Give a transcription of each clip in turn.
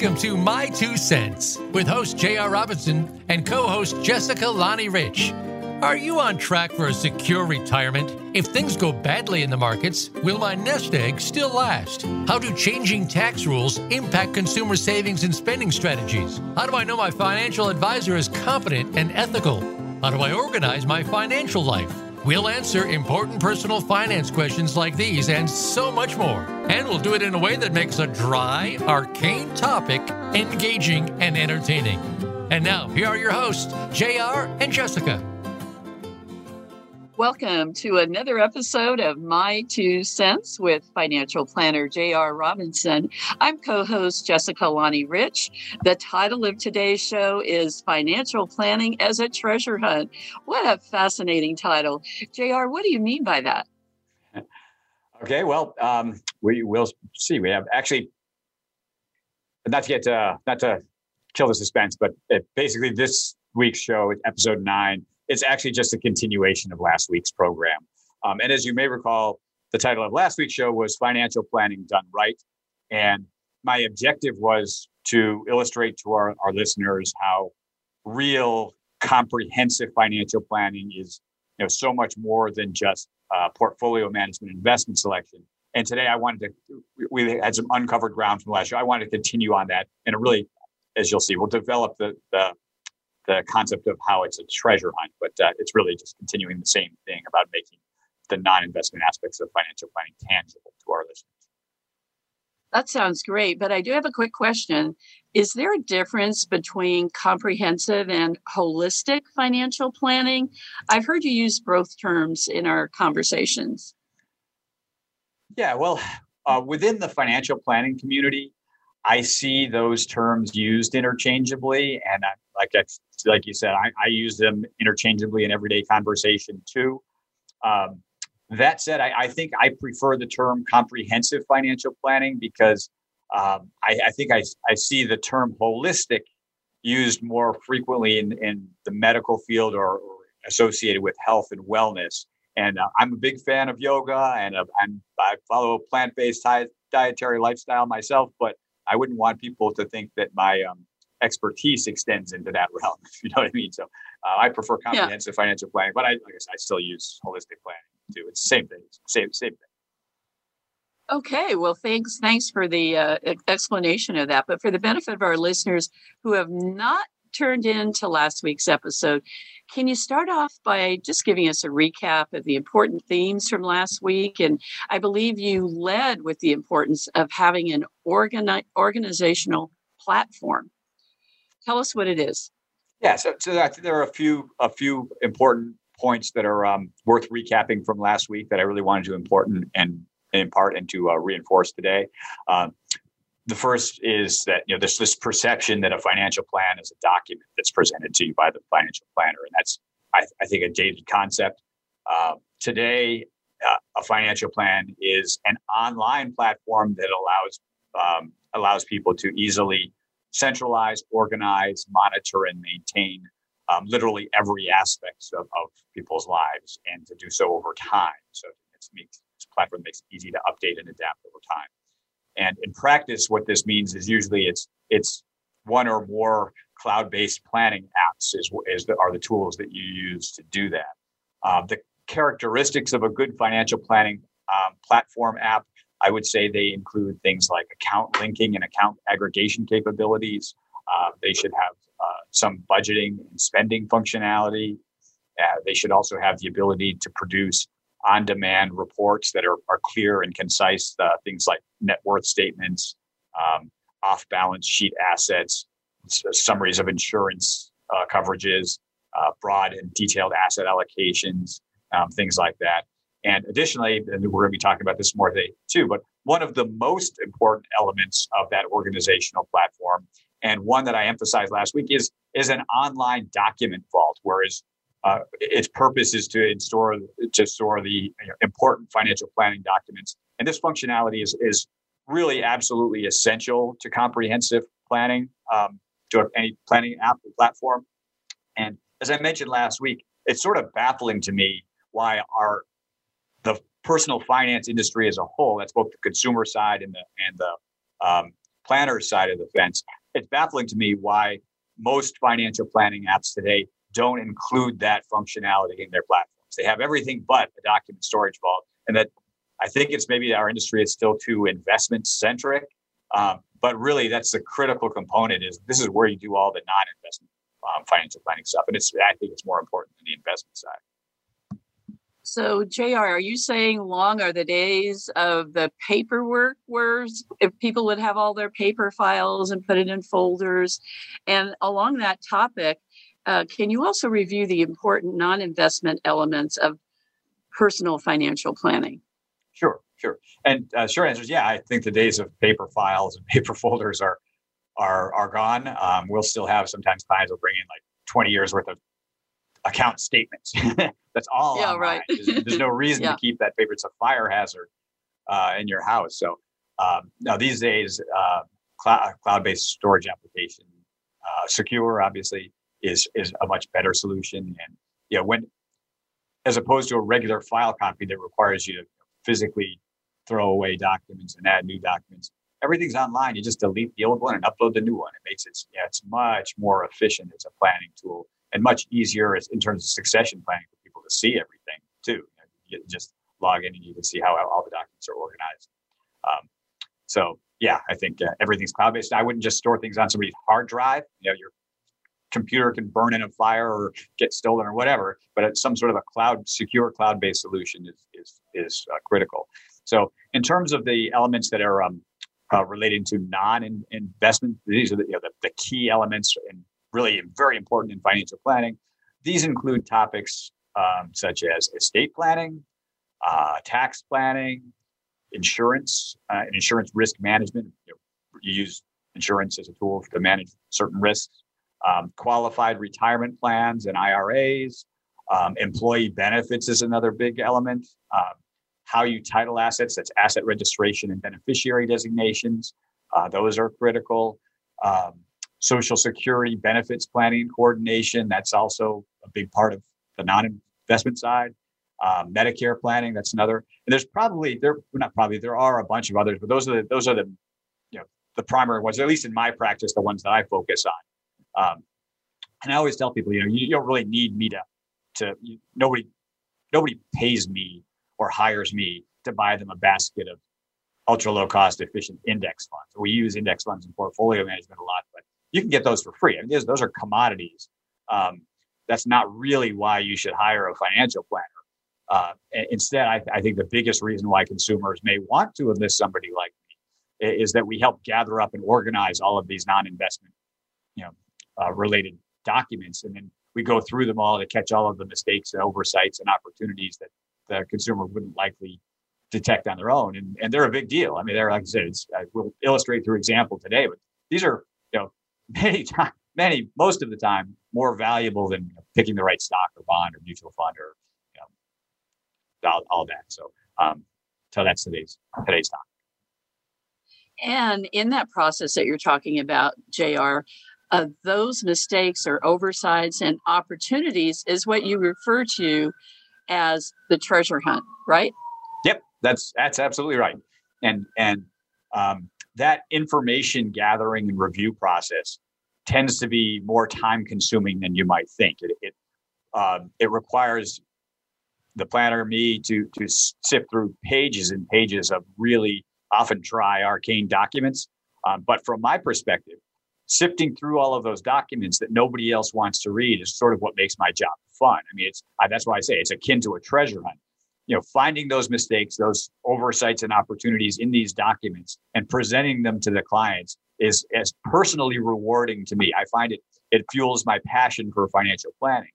Welcome to My Two Cents with host J.R. Robinson and co host Jessica Lonnie Rich. Are you on track for a secure retirement? If things go badly in the markets, will my nest egg still last? How do changing tax rules impact consumer savings and spending strategies? How do I know my financial advisor is competent and ethical? How do I organize my financial life? We'll answer important personal finance questions like these and so much more. And we'll do it in a way that makes a dry, arcane topic engaging and entertaining. And now, here are your hosts, JR and Jessica. Welcome to another episode of My Two Cents with financial planner J.R. Robinson. I'm co host Jessica Lonnie Rich. The title of today's show is Financial Planning as a Treasure Hunt. What a fascinating title. J.R., what do you mean by that? Okay, well, um, we will see. We have actually, not to get, uh, not to kill the suspense, but basically this week's show, episode nine, it's actually just a continuation of last week's program. Um, and as you may recall, the title of last week's show was Financial Planning Done Right. And my objective was to illustrate to our, our listeners how real comprehensive financial planning is you know so much more than just uh, portfolio management investment selection and today i wanted to we had some uncovered ground from last year i wanted to continue on that and really as you'll see we'll develop the, the the concept of how it's a treasure hunt, but uh, it's really just continuing the same thing about making the non-investment aspects of financial planning tangible to our listeners. That sounds great, but I do have a quick question. Is there a difference between comprehensive and holistic financial planning? I've heard you use both terms in our conversations. Yeah, well, uh, within the financial planning community, I see those terms used interchangeably, and I, like I, like you said, I, I, use them interchangeably in everyday conversation too. Um, that said, I, I, think I prefer the term comprehensive financial planning because um, I, think I, I see the term holistic used more frequently in, in the medical field or, or associated with health and wellness. And uh, I'm a big fan of yoga, and uh, i follow a plant-based dietary lifestyle myself, but I wouldn't want people to think that my um, expertise extends into that realm. If you know what I mean. So uh, I prefer comprehensive yeah. financial planning, but I, like I said, I still use holistic planning too. It's the same thing. Same same thing. Okay, well, thanks. Thanks for the uh, explanation of that. But for the benefit of our listeners who have not turned in to last week's episode, can you start off by just giving us a recap of the important themes from last week? And I believe you led with the importance of having an organi- organizational platform. Tell us what it is. Yeah, so, so there are a few a few important points that are um, worth recapping from last week that I really wanted to important and, and impart and to uh, reinforce today. Um, the first is that you know there's this perception that a financial plan is a document that's presented to you by the financial planner, and that's I, I think a dated concept. Uh, today, uh, a financial plan is an online platform that allows um, allows people to easily centralize, organize, monitor, and maintain um, literally every aspect of, of, people's lives, and to do so over time. So it's this platform makes it easy to update and adapt over time. And in practice, what this means is usually it's it's one or more cloud-based planning apps is, is the, are the tools that you use to do that. Um, the characteristics of a good financial planning um, platform app, I would say they include things like account linking and account aggregation capabilities. Uh, they should have uh, some budgeting and spending functionality. Uh, they should also have the ability to produce on demand reports that are, are clear and concise, uh, things like net worth statements, um, off balance sheet assets, summaries of insurance uh, coverages, uh, broad and detailed asset allocations, um, things like that. And additionally, and we're going to be talking about this more today too, but one of the most important elements of that organizational platform, and one that I emphasized last week, is is an online document vault. Whereas uh, its purpose is to store to store the you know, important financial planning documents, and this functionality is is really absolutely essential to comprehensive planning, um, to any planning app or platform. And as I mentioned last week, it's sort of baffling to me why our the personal finance industry as a whole, that's both the consumer side and the and the um, planner side of the fence, it's baffling to me why most financial planning apps today don't include that functionality in their platforms. They have everything but a document storage vault, and that I think it's maybe our industry is still too investment centric. Um, but really, that's the critical component. Is this is where you do all the non-investment um, financial planning stuff, and it's I think it's more important than the investment side. So, JR, are you saying long are the days of the paperwork where if people would have all their paper files and put it in folders? And along that topic, uh, can you also review the important non investment elements of personal financial planning? Sure, sure. And uh, short answer is yeah, I think the days of paper files and paper folders are are are gone. Um, we'll still have sometimes clients will bring in like 20 years worth of account statements. That's all. Yeah, right. There's, there's, no reason yeah. to keep that paper. It's a fire hazard uh, in your house. So um, now these days, uh, cloud, cloud-based storage application, uh, secure obviously is is a much better solution. And you know when, as opposed to a regular file copy that requires you to physically throw away documents and add new documents. Everything's online. You just delete the old one and upload the new one. It makes it yeah, it's much more efficient as a planning tool and much easier as, in terms of succession planning for people to see everything too. You, know, you just log in and you can see how all the documents are organized. Um, so yeah, I think uh, everything's cloud based. I wouldn't just store things on somebody's hard drive. You know, your computer can burn in a fire or get stolen or whatever, but some sort of a cloud secure cloud based solution is is is uh, critical. So in terms of the elements that are um, uh, relating to non investment, these are the, you know, the, the key elements and really very important in financial planning. These include topics um, such as estate planning, uh, tax planning, insurance, uh, and insurance risk management. You, know, you, use insurance as a tool to manage certain risks. Um, qualified retirement plans and IRAs. Um, employee benefits is another big element. Um, how you title assets, that's asset registration and beneficiary designations. Uh, those are critical. Um, Social Security benefits planning and coordination. That's also a big part of the non-investment side. Um, Medicare planning. That's another. And there's probably there not probably there are a bunch of others, but those are the those are the you know the primary ones. At least in my practice, the ones that I focus on. Um, and I always tell people, you know, you, don't really need me to to you, nobody nobody pays me or hires me to buy them a basket of ultra low cost efficient index funds. We use index funds in portfolio management a lot, but you can get those for free. I mean, those, are commodities. Um, that's not really why you should hire a financial planner. Uh, instead, I, I, think the biggest reason why consumers may want to enlist somebody like me is that we help gather up and organize all of these non-investment, you know, uh, related documents, and then we go through them all to catch all of the mistakes and oversights and opportunities that the consumer wouldn't likely detect on their own. And, and they're a big deal. I mean, they're like I said, I will illustrate through example today, but these are you know many times, many, most of the time, more valuable than picking the right stock or bond or mutual fund or you know, all, all that. So, um, so that's today's today's topic. And in that process that you're talking about, Jr., uh, those mistakes or oversights and opportunities is what you refer to as the treasure hunt, right? Yep, that's that's absolutely right. And and um, that information gathering and review process tends to be more time consuming than you might think. It it, uh, it requires the planner, me, to to sift through pages and pages of really often dry, arcane documents. Um, but from my perspective, sifting through all of those documents that nobody else wants to read is sort of what makes my job fun. I mean, it's that's why I say it's akin to a treasure hunt you know, finding those mistakes, those oversights and opportunities in these documents and presenting them to the clients is as personally rewarding to me. I find it, it fuels my passion for financial planning.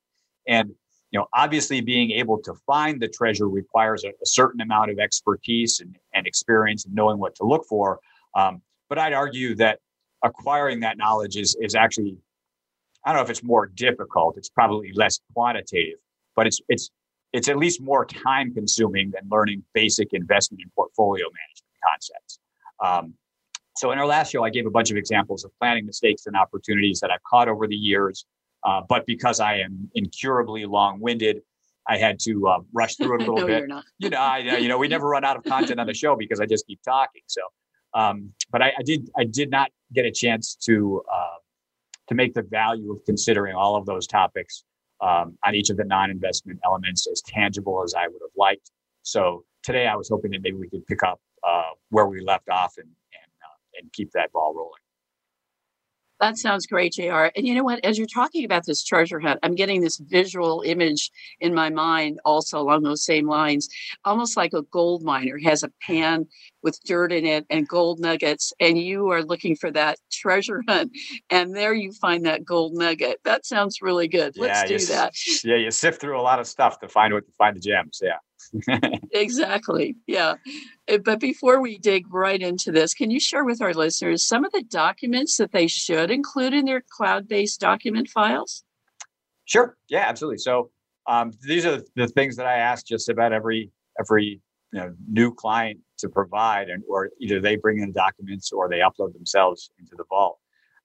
And, you know, obviously being able to find the treasure requires a, a certain amount of expertise and, and experience and knowing what to look for. Um, but I'd argue that acquiring that knowledge is, is actually, I don't know if it's more difficult. It's probably less quantitative, but it's, it's it's at least more time consuming than learning basic investment and portfolio management concepts. Um, so in our last show, I gave a bunch of examples of planning mistakes and opportunities that I've caught over the years. Uh, but because I am incurably long-winded, I had to uh, rush through it a little no, bit. You know, I, you know, we never run out of content on the show because I just keep talking. So, Um, but I, I, did I did not get a chance to uh, to make the value of considering all of those topics um, on each of the non-investment elements as tangible as I would have liked. So today I was hoping that maybe we could pick up uh, where we left off and and, uh, and keep that ball rolling. That sounds great, JR. And you know what? As you're talking about this treasure hunt, I'm getting this visual image in my mind also along those same lines, almost like a gold miner has a pan with dirt in it and gold nuggets, and you are looking for that treasure hunt, and there you find that gold nugget. That sounds really good. Let's yeah, do you, that. Yeah, you sift through a lot of stuff to find what to find the gems. Yeah. exactly. Yeah. But before we dig right into this, can you share with our listeners some of the documents that they should include in their cloud based document files? Sure. Yeah, absolutely. So um, these are the things that I ask just about every every you know, new client to provide, and or either they bring in documents or they upload themselves into the vault.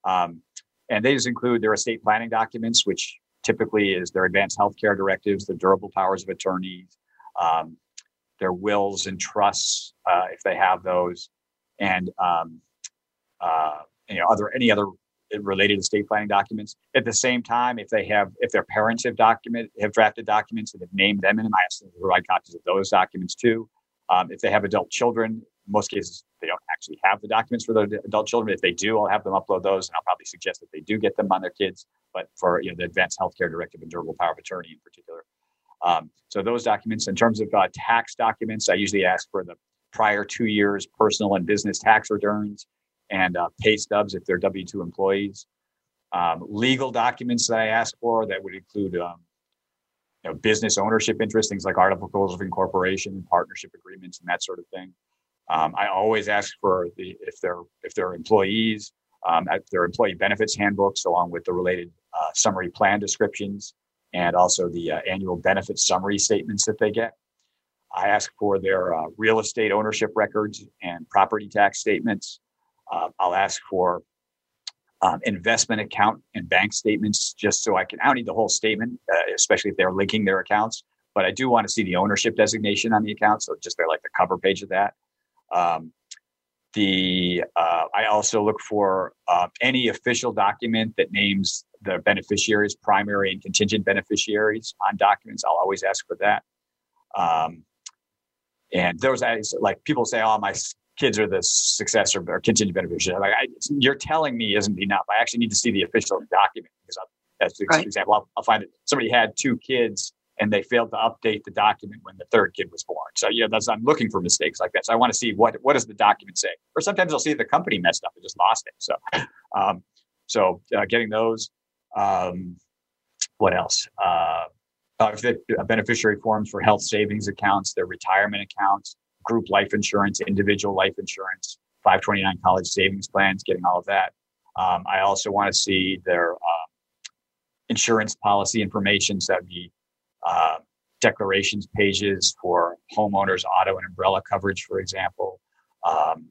Um, and these include their estate planning documents, which typically is their advanced healthcare directives, the durable powers of attorney, um, their wills and trusts uh, if they have those, and um, uh, you know other any other related estate planning documents. At the same time, if they have if their parents have document have drafted documents and have named them in them, I ask them to provide copies of those documents too. Um, if they have adult children, most cases they don't actually have the documents for their adult children. If they do, I'll have them upload those, and I'll probably suggest that they do get them on their kids. But for you know the advanced healthcare directive and durable power of attorney in particular, um, so those documents, in terms of uh, tax documents, I usually ask for the prior two years personal and business tax returns and uh, pay stubs if they're W two employees. Um, legal documents that I ask for that would include um, you know, business ownership interests, things like articles of incorporation partnership agreements and that sort of thing. Um, I always ask for the if they're if they're employees, um, their employee benefits handbooks along with the related uh, summary plan descriptions and also the uh, annual benefit summary statements that they get. I ask for their uh, real estate ownership records and property tax statements. Uh, I'll ask for um, investment account and bank statements just so I can, I don't need the whole statement, uh, especially if they're linking their accounts, but I do want to see the ownership designation on the account. So just they're like the cover page of that. Um, the uh, I also look for uh, any official document that names the beneficiaries, primary and contingent beneficiaries on documents. I'll always ask for that. Um, and those like people say, "Oh, my kids are the successor or contingent beneficiary." Like I, you're telling me isn't enough. I actually need to see the official document because I'll, that's the right. example. I'll, I'll find it. Somebody had two kids and they failed to update the document when the third kid was born. So yeah, that's I'm looking for mistakes like that. So I want to see what what does the document say, or sometimes I'll see the company messed up and just lost it. So, um, so uh, getting those. Um, what else? Uh, beneficiary forms for health savings accounts, their retirement accounts, group life insurance, individual life insurance, 529 college savings plans, getting all of that. Um, I also want to see their uh, insurance policy information, so that'd be uh, declarations pages for homeowners, auto, and umbrella coverage, for example. Um,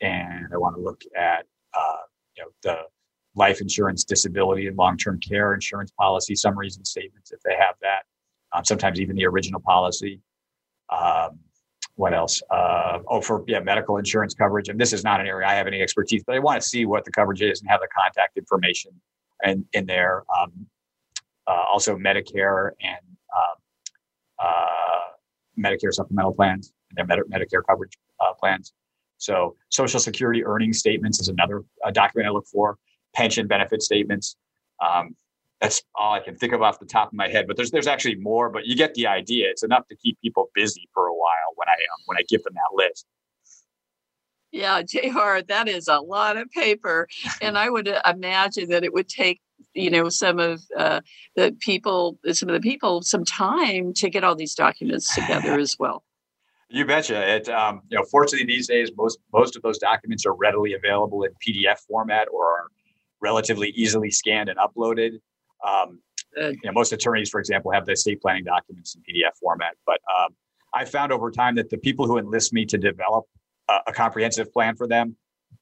and I want to look at uh, you know the life insurance, disability, and long-term care insurance policy summaries and statements if they have that. Um, sometimes even the original policy. Um, what else? Uh, oh, for yeah, medical insurance coverage. And this is not an area I have any expertise, but I want to see what the coverage is and have the contact information and in there. Um, uh, also, Medicare and um, uh, Medicare supplemental plans and their Med- Medicare coverage uh, plans. So, Social Security earnings statements is another uh, document I look for. Pension benefit statements. Um, that's all I can think of off the top of my head. But there's there's actually more. But you get the idea. It's enough to keep people busy for a while when I um, when I give them that list. Yeah, Jr. That is a lot of paper, and I would imagine that it would take you know some of uh, the people some of the people some time to get all these documents together as well you betcha it um, you know fortunately these days most most of those documents are readily available in pdf format or are relatively easily scanned and uploaded um, you know, most attorneys for example have the estate planning documents in pdf format but um, i found over time that the people who enlist me to develop a, a comprehensive plan for them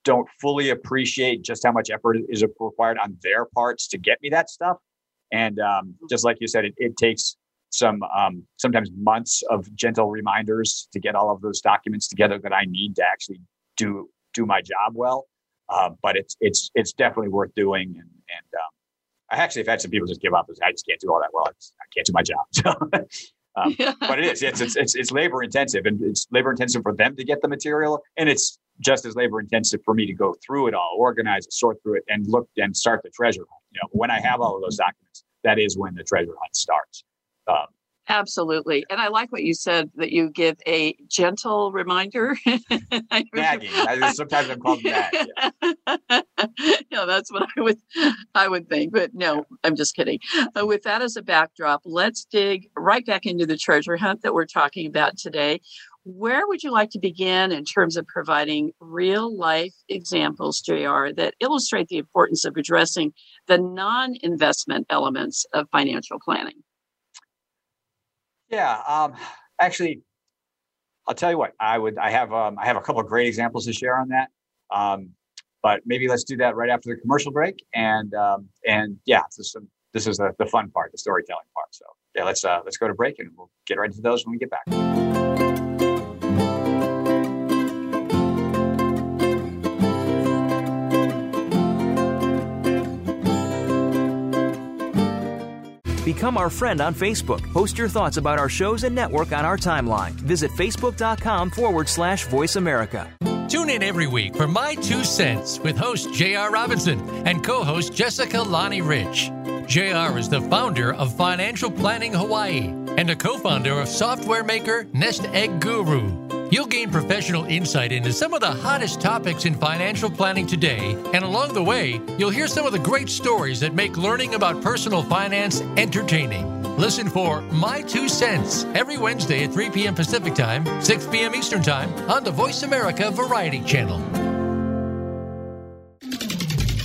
don't fully appreciate just how much effort is required on their parts to get me that stuff. And um, just like you said, it, it takes some um, sometimes months of gentle reminders to get all of those documents together that I need to actually do do my job well. Uh, but it's it's it's definitely worth doing. And and um, I actually have had some people just give up. Because I just can't do all that well. I can't do my job. So, um, but it is. It's, it's it's it's labor intensive, and it's labor intensive for them to get the material, and it's just as labor intensive for me to go through it all, organize it, sort through it, and look and start the treasure hunt. You know, when I have all of those documents, that is when the treasure hunt starts. Um, Absolutely. And I like what you said that you give a gentle reminder. Maggie. sometimes I'm called nag. Yeah. yeah, that's what I would I would think. But no, I'm just kidding. Uh, with that as a backdrop, let's dig right back into the treasure hunt that we're talking about today. Where would you like to begin in terms of providing real life examples, JR, that illustrate the importance of addressing the non investment elements of financial planning? Yeah, um, actually, I'll tell you what. I would. I have. Um, I have a couple of great examples to share on that. Um, but maybe let's do that right after the commercial break. And um, and yeah, this is, this is the, the fun part, the storytelling part. So yeah, let's uh, let's go to break and we'll get right into those when we get back. Become our friend on Facebook. Post your thoughts about our shows and network on our timeline. Visit facebook.com forward slash voice America. Tune in every week for My Two Cents with host J.R. Robinson and co host Jessica Lonnie Rich. JR is the founder of Financial Planning Hawaii and a co founder of software maker Nest Egg Guru. You'll gain professional insight into some of the hottest topics in financial planning today, and along the way, you'll hear some of the great stories that make learning about personal finance entertaining. Listen for My Two Cents every Wednesday at 3 p.m. Pacific Time, 6 p.m. Eastern Time on the Voice America Variety Channel.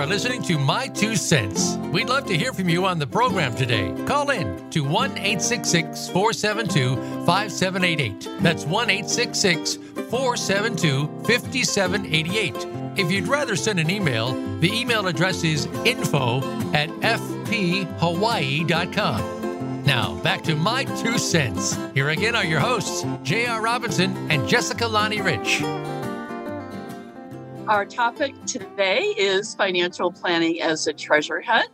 Are listening to My Two Cents. We'd love to hear from you on the program today. Call in to 1 866 472 5788. That's 1 866 472 5788. If you'd rather send an email, the email address is info at fphawaii.com. Now, back to My Two Cents. Here again are your hosts, J.R. Robinson and Jessica Lonnie Rich. Our topic today is financial planning as a treasure hunt.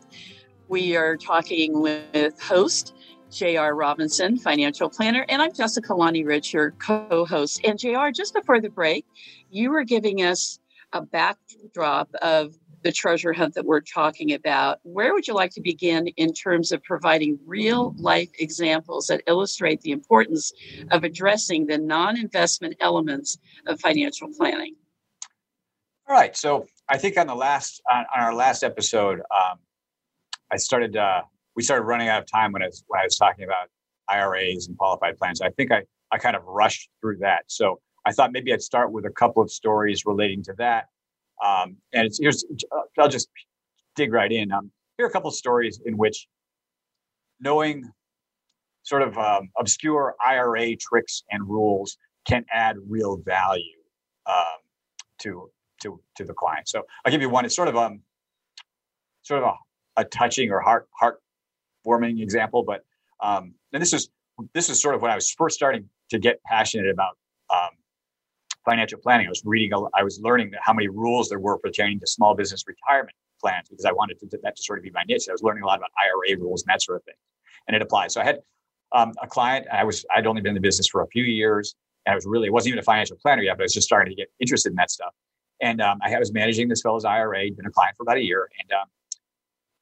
We are talking with host J.R. Robinson, financial planner, and I'm Jessica Lonnie Rich, your co host. And JR, just before the break, you were giving us a backdrop of the treasure hunt that we're talking about. Where would you like to begin in terms of providing real life examples that illustrate the importance of addressing the non investment elements of financial planning? All right. So I think on the last on, on our last episode, um, I started uh, we started running out of time when I was when I was talking about IRAs and qualified plans. I think I I kind of rushed through that. So I thought maybe I'd start with a couple of stories relating to that. Um, and it's here's I'll just dig right in. Um, here are a couple of stories in which knowing sort of um, obscure IRA tricks and rules can add real value um, to to to the client. So I'll give you one. It's sort of um sort of a, a touching or heart heart warming example, but um, and this is this is sort of when I was first starting to get passionate about um, financial planning. I was reading, I was learning how many rules there were pertaining to small business retirement plans because I wanted to, that to sort of be my niche. I was learning a lot about IRA rules and that sort of thing, and it applied. So I had um, a client. I was I'd only been in the business for a few years, and I was really wasn't even a financial planner yet, but I was just starting to get interested in that stuff. And um, I was managing this fellow's IRA, He'd been a client for about a year, and um,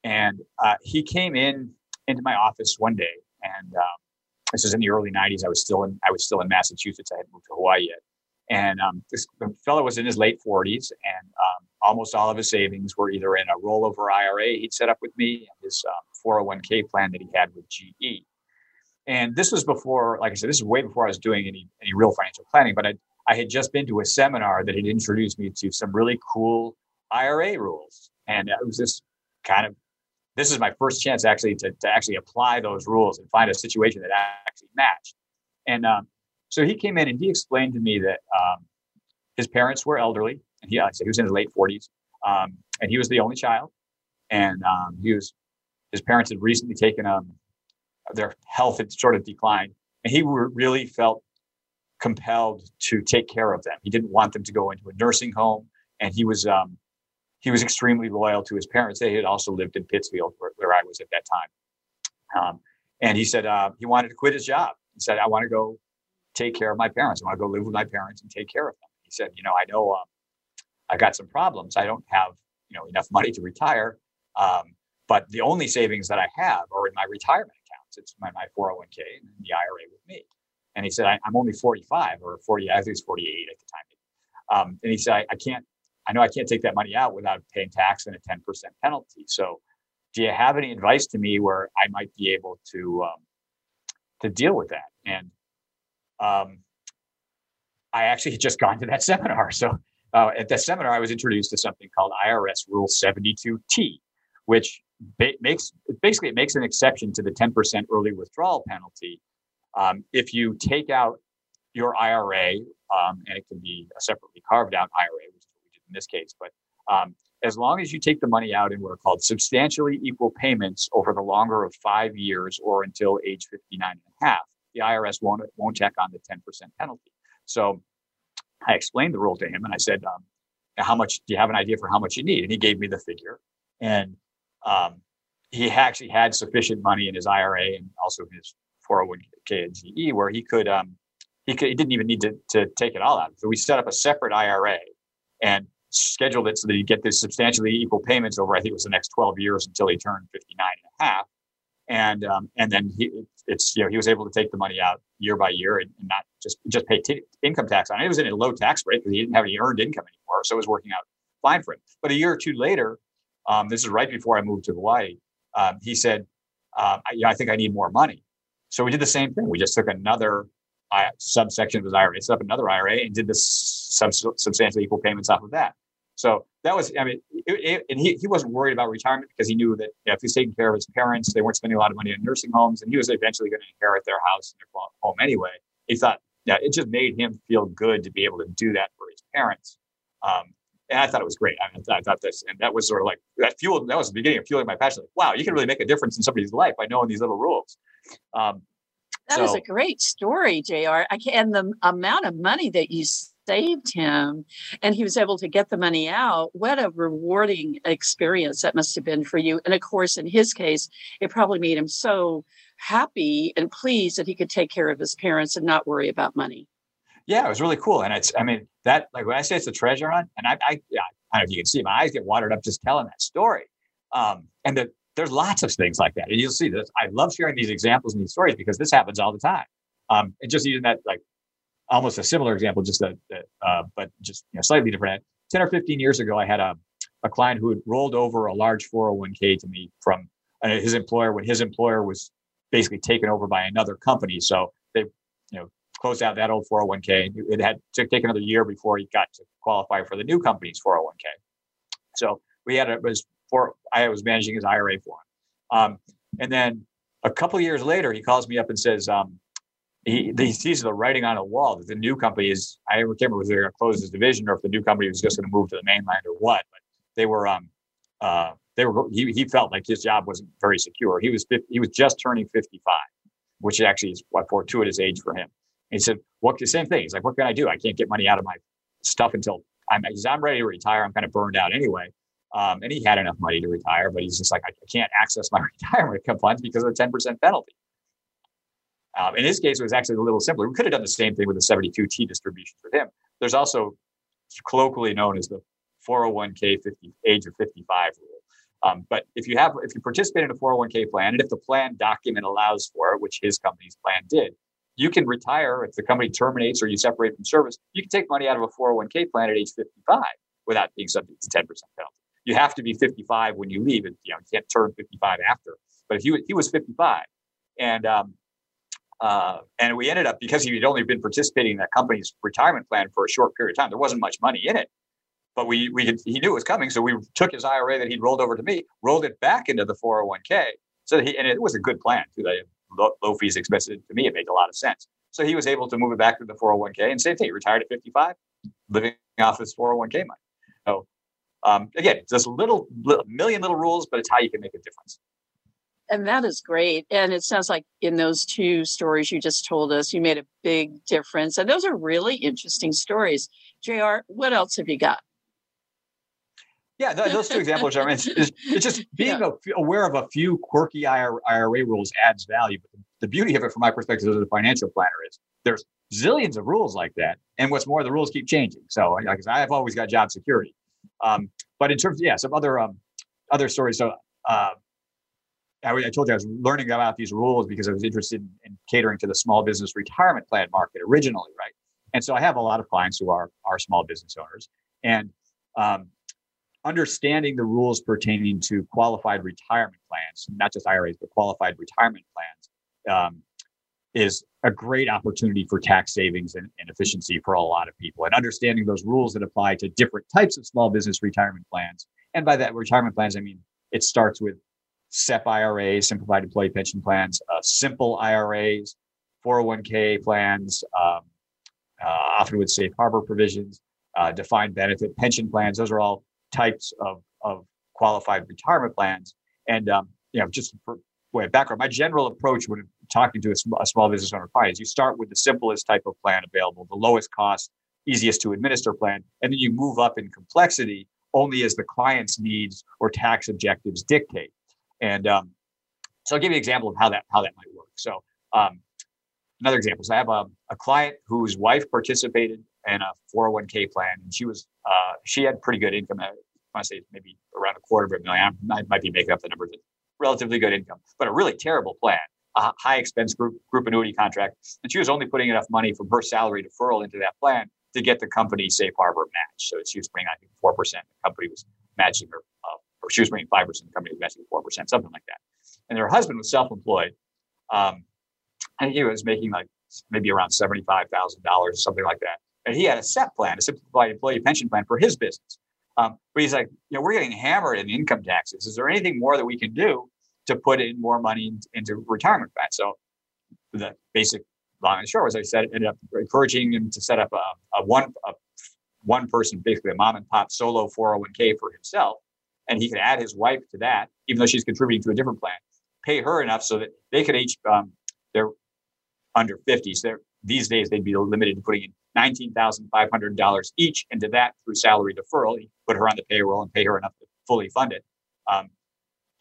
and uh, he came in into my office one day, and um, this was in the early '90s. I was still in I was still in Massachusetts. I hadn't moved to Hawaii yet, and um, this fellow was in his late 40s, and um, almost all of his savings were either in a rollover IRA he'd set up with me, and his 401k um, plan that he had with GE. And this was before, like I said, this is way before I was doing any any real financial planning. But I I had just been to a seminar that had introduced me to some really cool IRA rules. And it was this kind of this is my first chance actually to, to actually apply those rules and find a situation that actually matched. And um, so he came in and he explained to me that um, his parents were elderly, and he, I said he was in his late 40s, um, and he was the only child. And um, he was his parents had recently taken um, their health had sort of declined, and he really felt compelled to take care of them. He didn't want them to go into a nursing home, and he was um, he was extremely loyal to his parents. They had also lived in Pittsfield, where, where I was at that time. Um, and he said uh, he wanted to quit his job. He said, "I want to go take care of my parents. I want to go live with my parents and take care of them." He said, "You know, I know um, I got some problems. I don't have you know enough money to retire, um, but the only savings that I have are in my retirement accounts. It's my, my 401k and the IRA with me." And he said, I, am only 45 or 40, I think he's 48 at the time. Um, and he said, I, I, can't, I know I can't take that money out without paying tax and a 10% penalty. So do you have any advice to me where I might be able to, um, to deal with that? And, um, I actually had just gone to that seminar. So uh, at that seminar, I was introduced to something called IRS Rule 72T, which ba- makes basically it makes an exception to the 10% early withdrawal penalty um, if you take out your IRA, um, and it can be a separately carved out IRA, which is what we did in this case, but um, as long as you take the money out in what are called substantially equal payments over the longer of five years or until age 59 and a half, the IRS won't, won't check on the 10% penalty. So I explained the rule to him and I said, um, how much do you have an idea for how much you need? And he gave me the figure. And um, he actually had sufficient money in his IRA and also his 401k and GE where he could um, he could he didn't even need to, to take it all out. So we set up a separate IRA and scheduled it so that he'd get this substantially equal payments over I think it was the next 12 years until he turned 59 and a half. And um, and then he it's you know he was able to take the money out year by year and, and not just just pay t- income tax on it. It was in a low tax rate because he didn't have any earned income anymore, so it was working out fine for him. But a year or two later, um, this is right before I moved to Hawaii. Um, he said, um, I, you know, I think I need more money. So we did the same thing. We just took another uh, subsection of his IRA, set up another IRA, and did the sub- substantially equal payments off of that. So that was, I mean, it, it, and he, he wasn't worried about retirement because he knew that you know, if he's taking care of his parents, they weren't spending a lot of money on nursing homes, and he was eventually going to inherit their house and their home anyway. He thought, yeah, it just made him feel good to be able to do that for his parents. Um, and I thought it was great. I, mean, I thought this, and that was sort of like that fueled. That was the beginning of fueling my passion. Like, wow, you can really make a difference in somebody's life by knowing these little rules. Um, that so, is a great story, Jr. I can, and the amount of money that you saved him, and he was able to get the money out. What a rewarding experience that must have been for you. And of course, in his case, it probably made him so happy and pleased that he could take care of his parents and not worry about money. Yeah, it was really cool, and it's. I mean, that like when I say it's a treasure hunt, and I, I, I don't know if you can see my eyes get watered up just telling that story. Um, and the there's lots of things like that. And you'll see this. I love sharing these examples and these stories because this happens all the time. Um, and just using that, like almost a similar example, just a uh, but just you know, slightly different. 10 or 15 years ago, I had a, a client who had rolled over a large 401k to me from uh, his employer when his employer was basically taken over by another company. So they, you know, closed out that old 401k. It had to take another year before he got to qualify for the new company's 401k. So we had a, it was for I was managing his IRA for him. Um, and then a couple years later, he calls me up and says, um, he, he sees the writing on a wall that the new company is, I can't remember if they were going to close his division or if the new company was just going to move to the mainland or what, but they were, um, uh, they were, he, he felt like his job wasn't very secure. He was, 50, he was just turning 55, which actually is a fortuitous age for him. And he said, what, the same thing. He's like, what can I do? I can't get money out of my stuff until I'm, I'm ready to retire. I'm kind of burned out anyway. Um, and he had enough money to retire, but he's just like, I can't access my retirement funds because of the 10% penalty. Um, in his case, it was actually a little simpler. We could have done the same thing with the 72T distributions with him. There's also colloquially known as the 401k 50, age of 55 rule. Um, but if you have, if you participate in a 401k plan, and if the plan document allows for it, which his company's plan did, you can retire if the company terminates or you separate from service. You can take money out of a 401k plan at age 55 without being subject to 10% penalty you have to be 55 when you leave. And, you know, you can't turn 55 after. But if he, he was 55 and, um, uh, and we ended up because he had only been participating in that company's retirement plan for a short period of time. There wasn't much money in it. but we we he knew it was coming, so we took his IRA that he'd rolled over to me, rolled it back into the 401k. So he and it was a good plan too. Low, low fees, expensive to me. It made a lot of sense. So he was able to move it back to the 401k and same thing. Retired at 55, living off his 401k money. So um, again, just little, little million little rules, but it's how you can make a difference. And that is great. And it sounds like in those two stories you just told us, you made a big difference. And those are really interesting stories. JR, what else have you got? Yeah, those two examples are. It's, it's just being yeah. aware of a few quirky IRA rules adds value. But the beauty of it, from my perspective, as a financial planner, is there's zillions of rules like that, and what's more, the rules keep changing. So, because I've always got job security, um, but in terms, of, yeah, some other um, other stories. So, uh, I, I, told you I was learning about these rules because I was interested in, in catering to the small business retirement plan market originally, right? And so I have a lot of clients who are are small business owners, and um, understanding the rules pertaining to qualified retirement plans, not just IRAs, but qualified retirement plans, um, is a great opportunity for tax savings and, and, efficiency for a lot of people. And understanding those rules that apply to different types of small business retirement plans. And by that retirement plans, I mean it starts with SEP IRAs, simplified employee pension plans, uh, simple IRAs, 401k plans, um, uh, often with safe harbor provisions, uh, defined benefit pension plans. Those are all types of, of qualified retirement plans. And, um, you know, just for way of background, my general approach when talking to a, sm- a small business owner client is you start with the simplest type of plan available, the lowest cost, easiest to administer plan, and then you move up in complexity only as the client's needs or tax objectives dictate. And um, so I'll give you an example of how that how that might work. So um, another example is I have a, a client whose wife participated in a 401k plan, and she was uh, she had pretty good income. I want to say maybe around a quarter of a million. I might be making up the numbers. Relatively good income, but a really terrible plan. A high expense group group annuity contract, and she was only putting enough money from her salary deferral into that plan to get the company safe harbor match. So she was bringing, I think, four percent. The company was matching her, uh, or she was five percent. The company was matching four percent, something like that. And her husband was self-employed, um, and he was making like maybe around seventy-five thousand dollars, something like that and he had a SEP plan, a simplified employee pension plan for his business. Um, but he's like, you know, we're getting hammered in income taxes. Is there anything more that we can do to put in more money into retirement plan? So the basic long and short was I said, ended up encouraging him to set up a, a one, a one person, basically a mom and pop solo 401k for himself. And he could add his wife to that, even though she's contributing to a different plan, pay her enough so that they could each, um, they're under 50. So these days they'd be limited to putting in $19,500 each into that through salary deferral. He put her on the payroll and pay her enough to fully fund it. Um,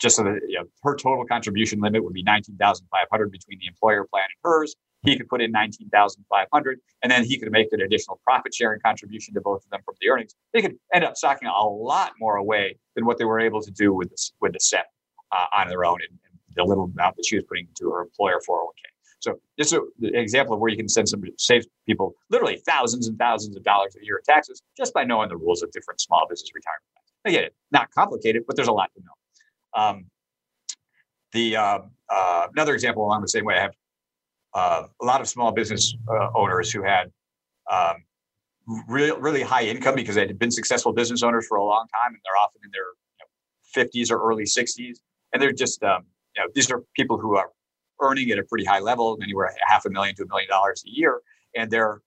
just so that you know, her total contribution limit would be 19,500 between the employer plan and hers. He could put in 19,500 and then he could make an additional profit sharing contribution to both of them from the earnings. They could end up socking a lot more away than what they were able to do with this, with the SEP uh, on their own and, and the little amount that she was putting into her employer 401k. So is an example of where you can send some save people literally thousands and thousands of dollars a year in taxes just by knowing the rules of different small business retirement plans. I get it, not complicated, but there's a lot to know. Um, the uh, uh, another example along the same way, I have uh, a lot of small business uh, owners who had um, really really high income because they had been successful business owners for a long time, and they're often in their you know, 50s or early 60s, and they're just um, you know these are people who are earning at a pretty high level, anywhere half a million to a million dollars a year, and they're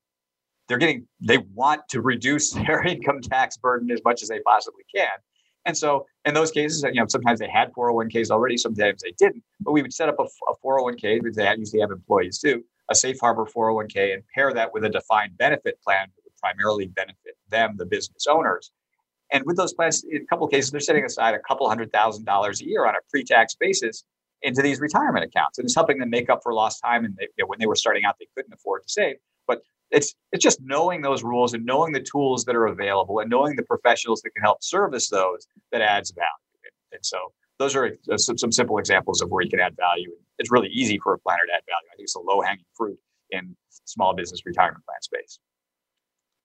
they're getting they want to reduce their income tax burden as much as they possibly can. And so in those cases, you know, sometimes they had 401ks already, sometimes they didn't. But we would set up a, a 401k because they usually have employees too, a safe harbor 401k, and pair that with a defined benefit plan that would primarily benefit them, the business owners. And with those plans, in a couple cases, they're setting aside a couple hundred thousand dollars a year on a pre-tax basis into these retirement accounts, and it's helping them make up for lost time. And they, you know, when they were starting out, they couldn't afford to save. But it's it's just knowing those rules and knowing the tools that are available and knowing the professionals that can help service those that adds value. And so those are uh, some, some simple examples of where you can add value. It's really easy for a planner to add value. I think it's a low hanging fruit in small business retirement plan space.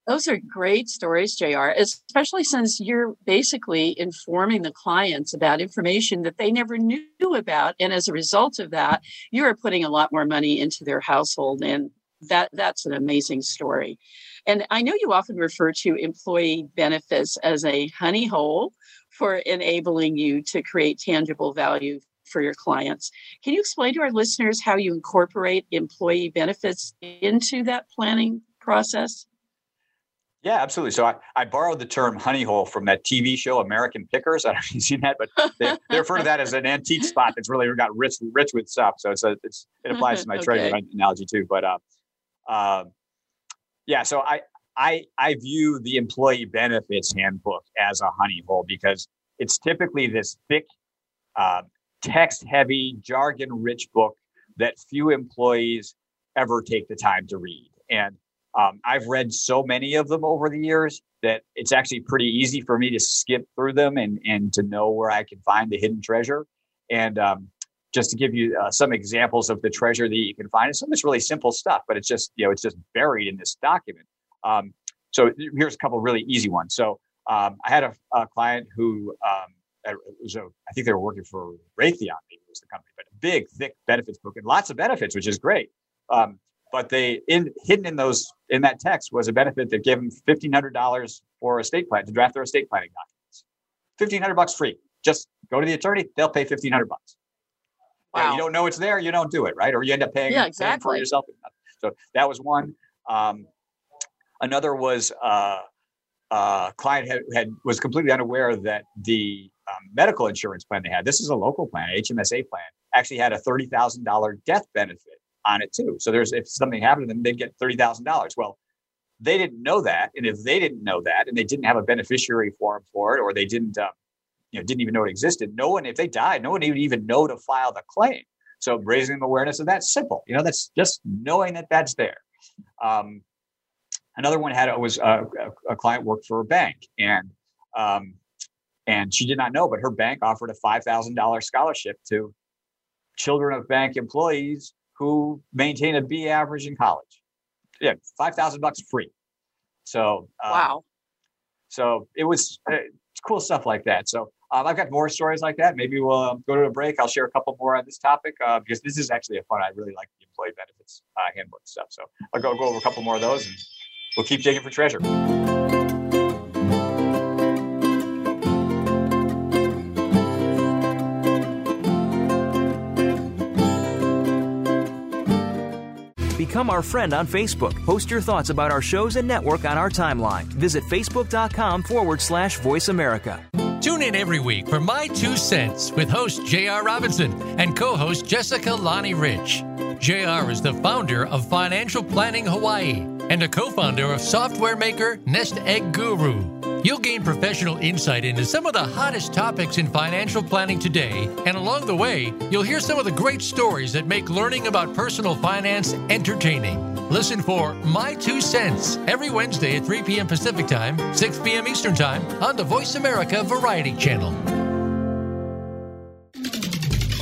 Those are great stories, JR, especially since you're basically informing the clients about information that they never knew about. And as a result of that, you are putting a lot more money into their household. And that that's an amazing story. And I know you often refer to employee benefits as a honey hole for enabling you to create tangible value for your clients. Can you explain to our listeners how you incorporate employee benefits into that planning process? Yeah, absolutely. So I, I borrowed the term honey hole from that TV show American Pickers. I don't know if you've seen that, but they, they refer to that as an antique spot that's really got rich rich with stuff. So it's, a, it's it applies to my okay. treasure analogy too. But uh, uh, yeah, so I I I view the employee benefits handbook as a honey hole because it's typically this thick, uh, text heavy, jargon rich book that few employees ever take the time to read. And um, I've read so many of them over the years that it's actually pretty easy for me to skip through them and, and to know where I can find the hidden treasure. And um, just to give you uh, some examples of the treasure that you can find, and some of it's really simple stuff, but it's just you know it's just buried in this document. Um, so here's a couple really easy ones. So um, I had a, a client who um, was a, I think they were working for Raytheon, maybe it was the company, but a big, thick benefits book and lots of benefits, which is great. Um, but they in hidden in those in that text was a benefit that gave them fifteen hundred dollars for a estate plan to draft their estate planning documents. Fifteen hundred bucks free. Just go to the attorney; they'll pay fifteen hundred bucks. Wow. Yeah, you don't know it's there, you don't do it, right? Or you end up paying, yeah, exactly. paying for yourself. So that was one. Um, another was uh, uh, client had, had was completely unaware that the um, medical insurance plan they had. This is a local plan, HMSA plan, actually had a thirty thousand dollar death benefit on it too. So there's if something happened to them, they'd get thirty thousand dollars. Well, they didn't know that, and if they didn't know that, and they didn't have a beneficiary form for it, or they didn't, uh, you know, didn't even know it existed. No one, if they died, no one would even know to file the claim. So raising awareness of that simple. You know, that's just knowing that that's there. Um, another one had was uh, a, a, client worked for a bank, and um, and she did not know, but her bank offered a five thousand dollars scholarship to children of bank employees who maintain a B average in college. Yeah, five thousand bucks free. So um, wow. So it was uh, cool stuff like that. So um, I've got more stories like that. Maybe we'll um, go to a break. I'll share a couple more on this topic uh, because this is actually a fun. I really like the employee benefits uh, handbook stuff. So I'll go go over a couple more of those, and we'll keep digging for treasure. Become our friend on Facebook. Post your thoughts about our shows and network on our timeline. Visit facebook.com forward slash voice America. Tune in every week for My Two Cents with host J.R. Robinson and co host Jessica Lani Rich. JR is the founder of Financial Planning Hawaii and a co founder of software maker Nest Egg Guru. You'll gain professional insight into some of the hottest topics in financial planning today, and along the way, you'll hear some of the great stories that make learning about personal finance entertaining. Listen for My Two Cents every Wednesday at 3 p.m. Pacific Time, 6 p.m. Eastern Time on the Voice America Variety Channel.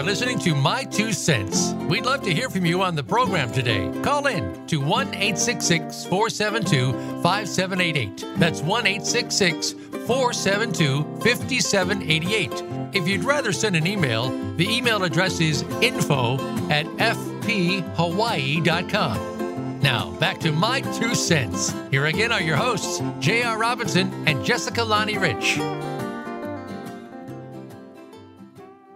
Are listening to My Two Cents. We'd love to hear from you on the program today. Call in to 1 866 472 5788. That's 1 866 472 5788. If you'd rather send an email, the email address is info at fphawaii.com. Now, back to My Two Cents. Here again are your hosts, J.R. Robinson and Jessica Lani Rich.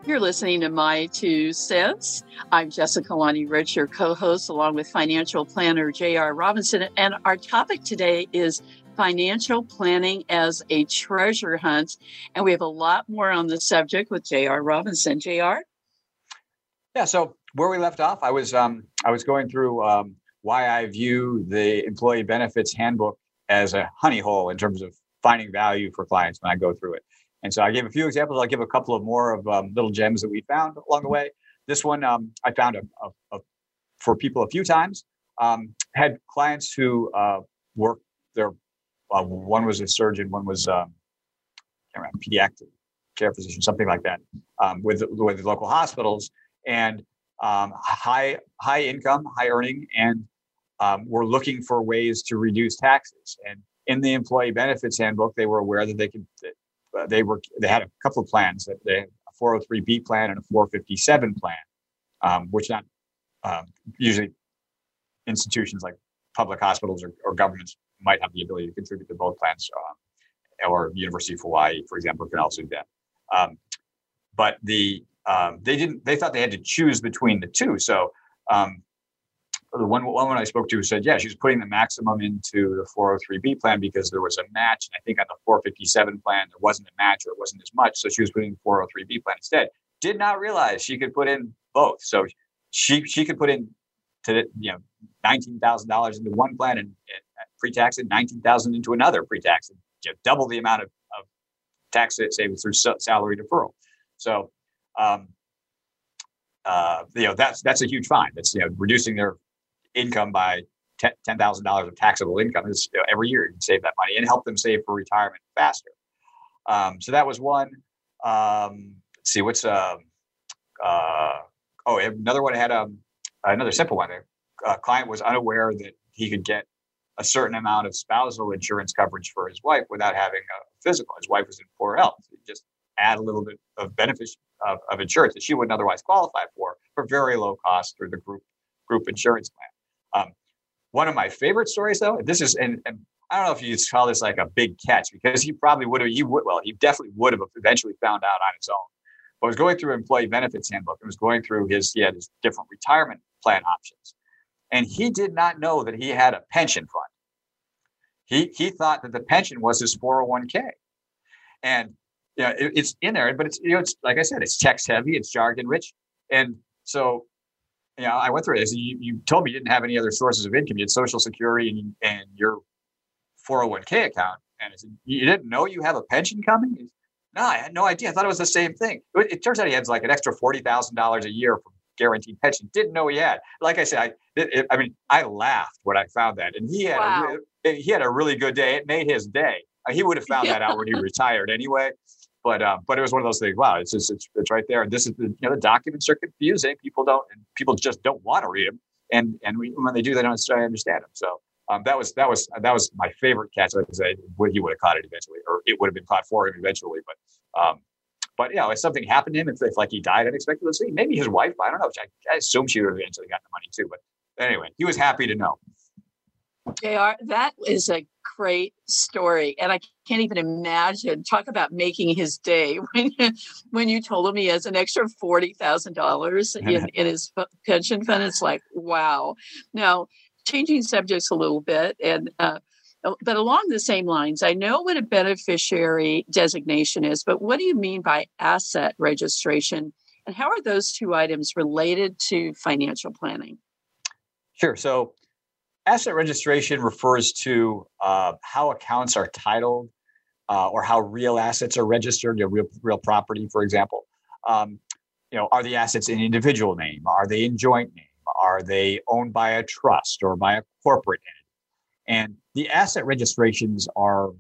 You're listening to My Two Cents. I'm Jessica Lani Rich, your co host, along with financial planner J.R. Robinson. And our topic today is financial planning as a treasure hunt. And we have a lot more on the subject with J.R. Robinson. J.R.? Yeah, so where we left off, I was um, I was going through um, why I view the employee benefits handbook as a honey hole in terms of finding value for clients when I go through it. And so I gave a few examples. I'll give a couple of more of um, little gems that we found along the way. This one um, I found a, a, a, for people a few times. Um, had clients who uh, there. Uh, one was a surgeon, one was um, pediatric care physician, something like that, um, with with local hospitals and um, high high income, high earning, and um, were looking for ways to reduce taxes. And in the employee benefits handbook, they were aware that they could uh, they were they had a couple of plans that they a 403b plan and a 457 plan, um, which not um, usually institutions like public hospitals or, or, governments might have the ability to contribute to both plans, um, or University of Hawaii, for example, can also do that. Um, but the they didn't. They thought they had to choose between the two. So the one woman I spoke to said, yeah, she was putting the maximum into the 403b plan because there was a match. And I think on the 457 plan there wasn't a match or it wasn't as much, so she was putting the 403b plan instead. Did not realize she could put in both. So she she could put in to you know nineteen thousand dollars into one plan and, and pre-tax and nineteen thousand into another pre-tax and you know, double the amount of, of tax savings through salary deferral. So, um, uh, you know that's that's a huge fine. That's you know reducing their income by ten thousand dollars of taxable income is you know, every year you can save that money and help them save for retirement faster. Um, so that was one. Um, let's see what's uh, uh, oh another one had um, another simple one. A client was unaware that he could get a certain amount of spousal insurance coverage for his wife without having a physical. His wife was in poor health. So just add a little bit of benefit of, of, insurance that she wouldn't otherwise qualify for for very low cost through the group group insurance plan. One of my favorite stories, though, this is and, and I don't know if you'd call this like a big catch because he probably would have. He would well, he definitely would have eventually found out on his own. But I was going through employee benefits handbook and was going through his he had his different retirement plan options, and he did not know that he had a pension fund. He he thought that the pension was his 401k, and you know, it, it's in there, but it's you know, it's like I said, it's text heavy, it's jargon rich, and so you know, I went through this. You, you told me you didn't have any other sources of income. You had Social Security and, and your 401k account, and I said, you didn't know you have a pension coming. no, I had no idea. I thought it was the same thing. It, it turns out he has like an extra forty thousand dollars a year from guaranteed pension. Didn't know he had. Like I said, I, it, I mean, I laughed when I found that, and he had wow. a, he had a really good day. It made his day. He would have found yeah. that out when he retired anyway. But um, but it was one of those things. Wow, it's just it's, it's right there. And this is the you know the documents are confusing. People don't people just don't want to read them. And and we, when they do, they don't understand them. So um, that was that was that was my favorite catch. Like I would he would have caught it eventually, or it would have been caught for him eventually. But um, but you know, if something happened to him, if, if like he died unexpectedly, maybe his wife, I don't know. I, I assume she would have eventually gotten the money too. But anyway, he was happy to know. JR, that is a great story. And I can't even imagine, talk about making his day when, when you told him he has an extra $40,000 in, in his pension fund. It's like, wow. Now, changing subjects a little bit and, uh, but along the same lines, I know what a beneficiary designation is, but what do you mean by asset registration? And how are those two items related to financial planning? Sure. So, asset registration refers to uh, how accounts are titled uh, or how real assets are registered, you know, real, real property, for example. Um, you know, are the assets in individual name? Are they in joint name? Are they owned by a trust or by a corporate entity? And the asset registrations are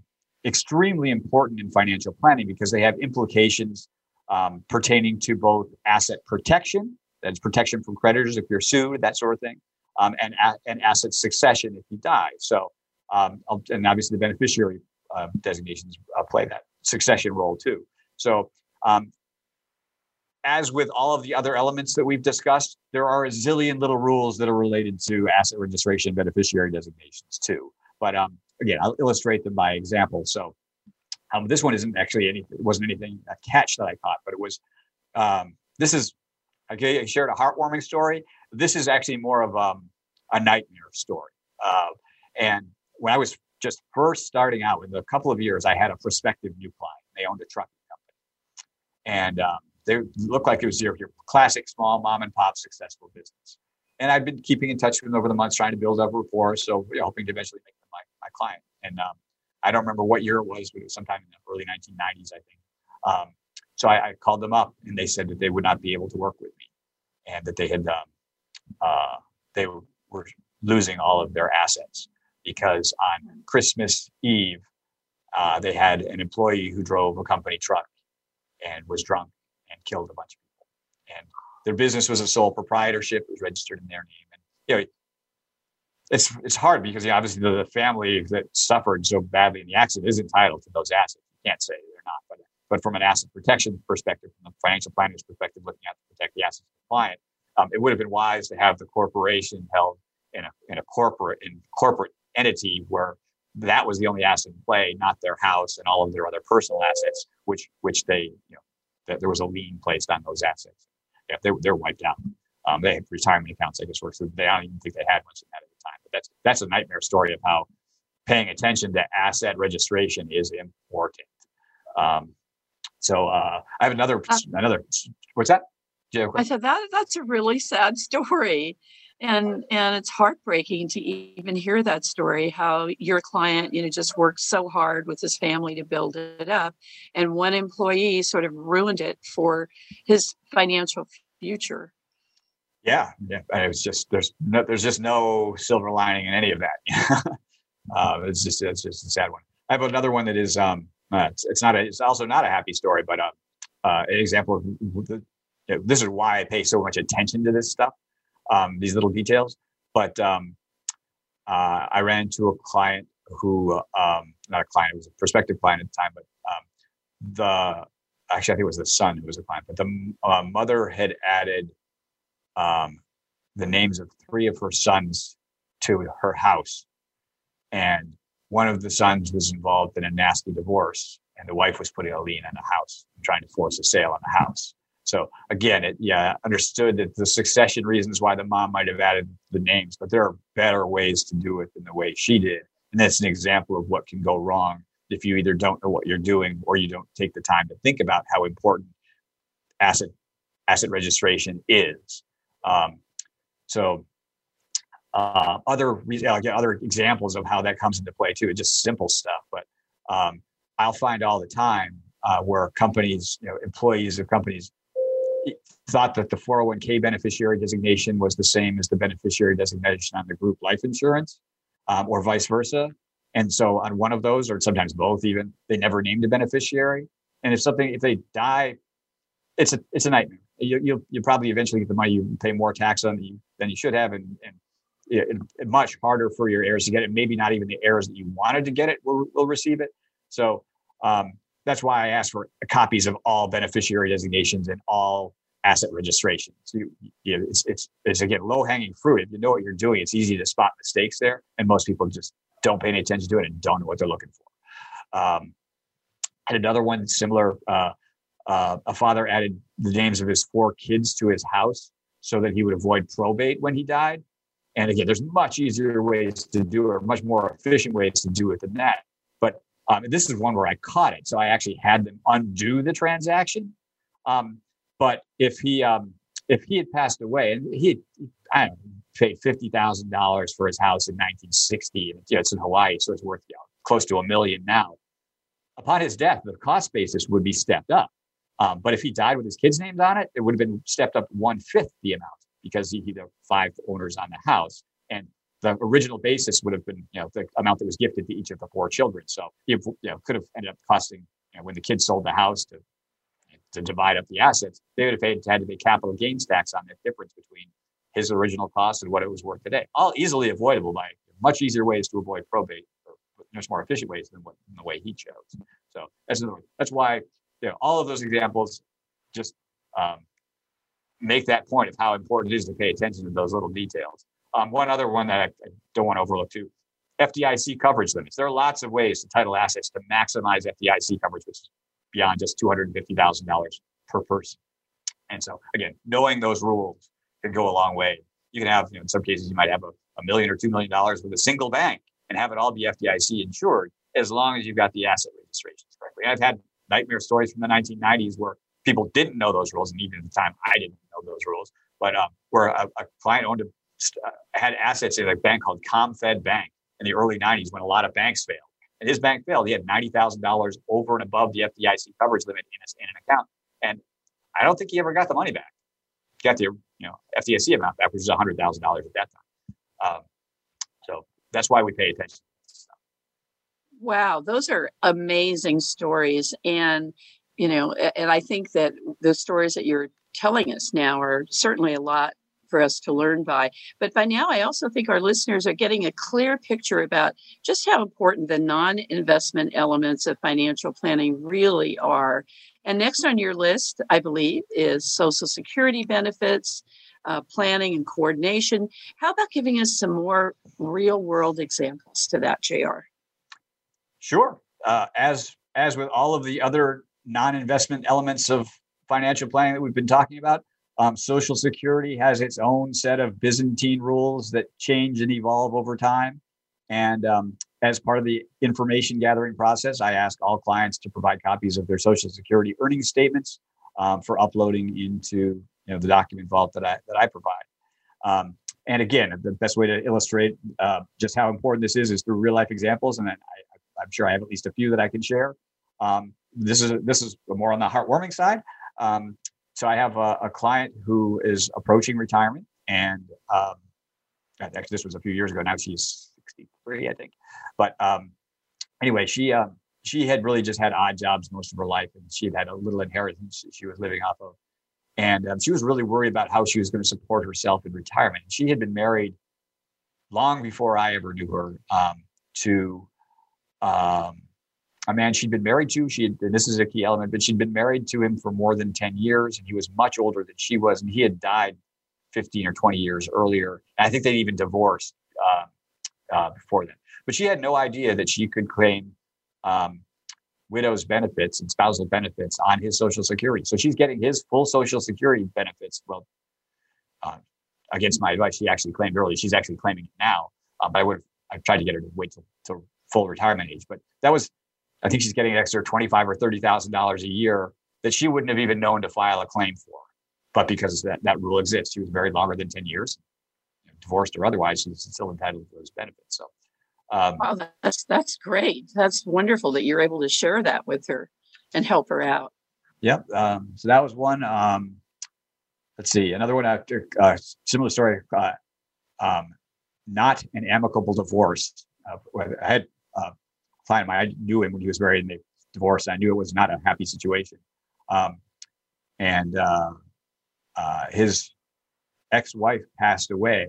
extremely important in financial planning because they have implications um, pertaining to both asset protection, that's protection from creditors if you're sued, that sort of thing, um, and, and asset succession if you die. So, um, and obviously the beneficiary uh, designations uh, play that succession role too. So, um, as with all of the other elements that we've discussed, there are a zillion little rules that are related to asset registration beneficiary designations too. But um, again, I'll illustrate them by example. So um, this one isn't actually any, it wasn't anything, a catch that I caught, but it was, um, this is, okay, I shared a heartwarming story this is actually more of um, a nightmare story. Uh, and when I was just first starting out, in a couple of years, I had a prospective new client. They owned a trucking company, and um, they looked like it was your, your classic small mom and pop successful business. And I've been keeping in touch with them over the months, trying to build up rapport, so you know, hoping to eventually make them my, my client. And um, I don't remember what year it was, but it was sometime in the early 1990s, I think. Um, so I, I, called them up, and they said that they would not be able to work with me, and that they had um, uh, they were, losing all of their assets because on Christmas Eve, uh, they had an employee who drove a company truck and was drunk and killed a bunch of people. And their business was a sole proprietorship; it was registered in their name. And you know, it's it's hard because you know, obviously the, the family that suffered so badly in the accident is entitled to those assets. You can't say they're not, but but from an asset protection perspective, from the financial planner's perspective, looking at to protect the assets of the client, um, it would have been wise to have the corporation held in a in a corporate in corporate entity where that was the only asset in play, not their house and all of their other personal assets, which which they you know that there was a lien placed on those assets. Yeah, they they're wiped out. Um, they have retirement accounts, I guess, work. So they don't even think they had much of that at the time. But that's that's a nightmare story of how paying attention to asset registration is important. Um, so uh, I have another uh, another. What's that? I said that that's a really sad story and and it's heartbreaking to even hear that story how your client you know just worked so hard with his family to build it up and one employee sort of ruined it for his financial future yeah yeah it was just there's no there's just no silver lining in any of that uh, it's just it's just a sad one i have another one that is um uh, it's, it's not a it's also not a happy story but uh, uh an example of the, you know, this is why i pay so much attention to this stuff um, these little details. But um, uh, I ran into a client who, um, not a client, it was a prospective client at the time, but um, the actually I think it was the son who was a client, but the uh, mother had added um, the names of three of her sons to her house, and one of the sons was involved in a nasty divorce, and the wife was putting a lien on the house trying to force a sale on the house. So again, it yeah understood that the succession reasons why the mom might have added the names, but there are better ways to do it than the way she did, and that's an example of what can go wrong if you either don't know what you're doing or you don't take the time to think about how important asset asset registration is. Um, so uh, other other examples of how that comes into play too, It's just simple stuff, but um, I'll find all the time uh, where companies, you know, employees of companies thought that the 401k beneficiary designation was the same as the beneficiary designation on the group life insurance um, or vice versa. And so on one of those, or sometimes both even, they never named a beneficiary. And if something, if they die, it's a, it's a nightmare. You, you'll, you probably eventually get the money, you pay more tax on you, than you should have. And, and it, it, much harder for your heirs to get it. Maybe not even the heirs that you wanted to get it will, will receive it. So um, that's why I asked for copies of all beneficiary designations and all asset registrations. So you, you, it's, it's, it's again low hanging fruit. If you know what you're doing, it's easy to spot mistakes there, and most people just don't pay any attention to it and don't know what they're looking for. Um, and another one similar. Uh, uh, a father added the names of his four kids to his house so that he would avoid probate when he died. And again, there's much easier ways to do it, or much more efficient ways to do it than that. But um, this is one where I caught it, so I actually had them undo the transaction. Um, but if he um, if he had passed away, and he I don't know, paid fifty thousand dollars for his house in 1960, and you know, it's in Hawaii, so it's worth you know, close to a million now. Upon his death, the cost basis would be stepped up. Um, but if he died with his kids' names on it, it would have been stepped up one fifth the amount because he, he the five owners on the house, and the original basis would have been, you know, the amount that was gifted to each of the four children. So it you know, could have ended up costing, you know, when the kids sold the house to to divide up the assets, they would have paid, had to pay capital gains tax on the difference between his original cost and what it was worth today. All easily avoidable by much easier ways to avoid probate, or much more efficient ways than what the way he chose. So that's another, that's why you know all of those examples just um, make that point of how important it is to pay attention to those little details. Um, one other one that I, I don't want to overlook too FDIC coverage limits. There are lots of ways to title assets to maximize FDIC coverage, which is beyond just $250,000 per person. And so, again, knowing those rules can go a long way. You can have, you know, in some cases, you might have a, a million or $2 million with a single bank and have it all be FDIC insured as long as you've got the asset registrations correctly. I've had nightmare stories from the 1990s where people didn't know those rules. And even at the time, I didn't know those rules, but um, where a, a client owned a uh, had assets in a bank called ComFed Bank in the early 90s when a lot of banks failed. And his bank failed. He had $90,000 over and above the FDIC coverage limit in, in an account. And I don't think he ever got the money back. He got the you know FDIC amount back, which is $100,000 at that time. Um, so that's why we pay attention. Wow, those are amazing stories. And, you know, and I think that the stories that you're telling us now are certainly a lot for us to learn by. But by now, I also think our listeners are getting a clear picture about just how important the non investment elements of financial planning really are. And next on your list, I believe, is Social Security benefits, uh, planning, and coordination. How about giving us some more real world examples to that, JR? Sure. Uh, as as with all of the other non-investment elements of financial planning that we've been talking about, um, Social Security has its own set of Byzantine rules that change and evolve over time. And um, as part of the information gathering process, I ask all clients to provide copies of their Social Security earnings statements um, for uploading into you know the document vault that I that I provide. Um, and again, the best way to illustrate uh, just how important this is is through real life examples. And I, I'm sure I have at least a few that I can share. Um, this is this is more on the heartwarming side. Um, so I have a, a, client who is approaching retirement, and um, actually this was a few years ago. Now she's 63, I think. But um, anyway, she um, she had really just had odd jobs most of her life, and she had had a little inheritance she was living off of, and um, she was really worried about how she was going to support herself in retirement. She had been married long before I ever knew her um, to um, a man she'd been married to. She had, and this is a key element, but she'd been married to him for more than 10 years, and he was much older than she was, and he had died 15 or 20 years earlier. And I think they'd even divorced uh, uh, before then. But she had no idea that she could claim um, widow's benefits and spousal benefits on his Social Security. So she's getting his full Social Security benefits. Well, uh, against my advice, she actually claimed early. She's actually claiming it now. Um, but I would I tried to get her to wait till, till full retirement age. But that was, I think she's getting an extra twenty five or thirty thousand dollars a year that she wouldn't have even known to file a claim for. But because that, that rule exists, she was married longer than ten years, divorced or otherwise, she's still entitled to those benefits. So, um, wow, that's that's great. That's wonderful that you're able to share that with her and help her out. Yep. Um, so that was one. Um, let's see, another one after uh, similar story. Uh, um, not an amicable divorce. Uh, I had uh, client of mine, I knew him when he was married and they divorced. And I knew it was not a happy situation. Um, and uh, uh, his ex-wife passed away,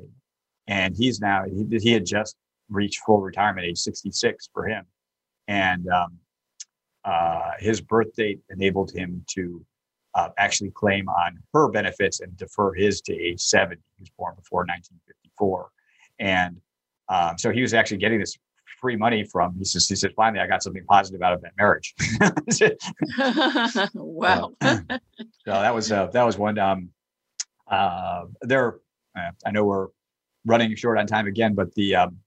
and he's now he, he, had just reached full retirement age 66 for him, and um, uh, his birth date enabled him to uh, actually claim on her benefits and defer his to age 70. He was born before 1954, and um, so he was actually getting this free money from. He says, he said, finally, I got something positive out of that marriage. wow. so that was uh, that was one. Um, uh, there, uh, I know we're running short on time again, but the um,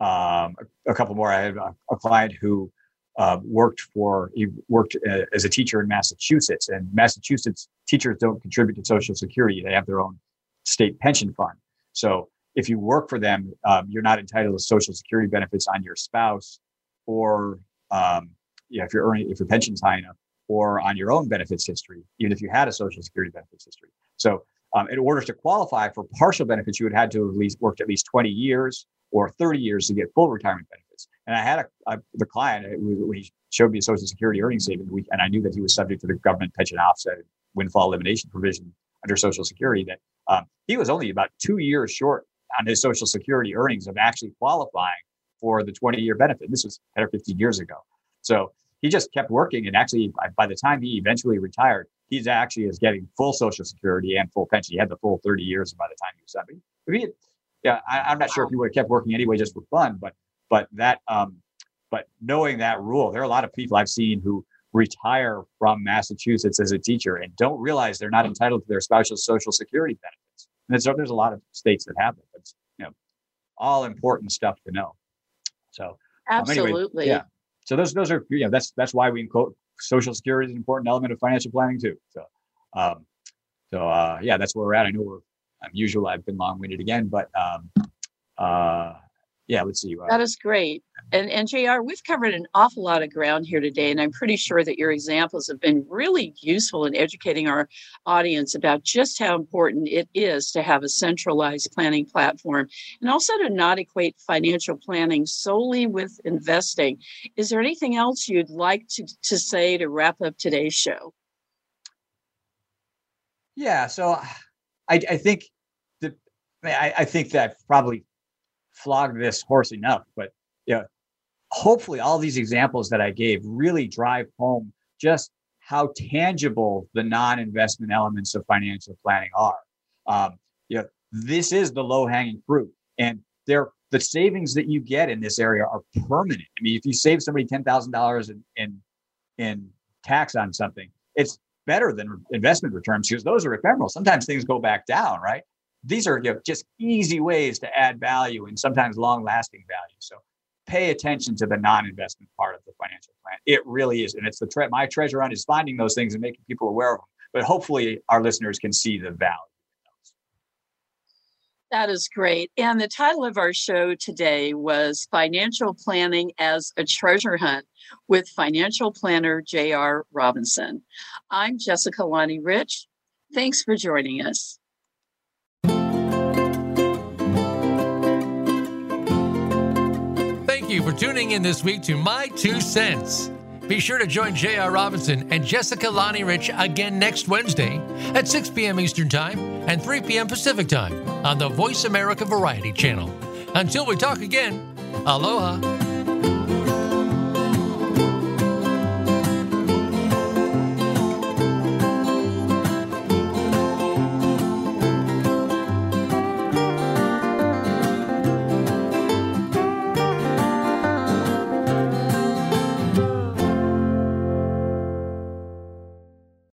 um, a, couple more. I have a, a client who uh, worked for he worked uh, as a teacher in Massachusetts, and Massachusetts teachers don't contribute to Social Security; they have their own state pension fund. So if you work for them, um, you're not entitled to Social Security benefits on your spouse, or um, yeah, if you're earning if your pension's high enough, or on your own benefits history, even if you had a Social Security benefits history. So, um, in order to qualify for partial benefits, you would have had to at least worked at least 20 years or 30 years to get full retirement benefits. And I had a, a the client uh, when he showed me a Social Security earnings statement, and I knew that he was subject to the government pension offset windfall elimination provision under Social Security. That um, he was only about two years short on his Social Security earnings of actually qualifying for the 20 year benefit. This was 10 or 15 years ago. So he just kept working. And actually, by the time he eventually retired, he's actually is getting full Social Security and full pension. He had the full 30 years by the time he was 70. If he had, yeah, I, am not sure if he would have kept working anyway just for fun, but but that um, but knowing that rule, there are a lot of people I've seen who retire from Massachusetts as a teacher and don't realize they're not entitled to their special Social Security benefits. And there's, there's a lot of states that have it. It's you know all important stuff to know. So absolutely, um, anyway, yeah. So those those are you know that's that's why we quote Social Security is an important element of financial planning too. So um, so uh, yeah, that's where we're at. I know we're I'm usual. I've been long winded again, but um, uh, yeah, let's see. Uh, that is great. And, and JR, we've covered an awful lot of ground here today, and I'm pretty sure that your examples have been really useful in educating our audience about just how important it is to have a centralized planning platform and also to not equate financial planning solely with investing. Is there anything else you'd like to, to say to wrap up today's show? Yeah, so I, I think that I, I think that probably flogged this horse enough, but yeah, hopefully all these examples that I gave really drive home just how tangible the non-investment elements of financial planning are. Um, yeah, this is the low-hanging fruit, and there the savings that you get in this area are permanent. I mean, if you save somebody ten thousand dollars in in tax on something, it's better than investment returns because those are ephemeral. Sometimes things go back down, right? These are you know, just easy ways to add value and sometimes long lasting value. So pay attention to the non-investment part of the financial plan. It really is. And it's the tre- my treasure hunt is finding those things and making people aware of them. But hopefully our listeners can see the value. That is great. And the title of our show today was Financial Planning as a Treasure Hunt with financial planner J.R. Robinson. I'm Jessica Lani Rich. Thanks for joining us. You for tuning in this week to My Two Cents. Be sure to join J.R. Robinson and Jessica Lani Rich again next Wednesday at 6 p.m. Eastern Time and 3 p.m. Pacific Time on the Voice America Variety Channel. Until we talk again, aloha.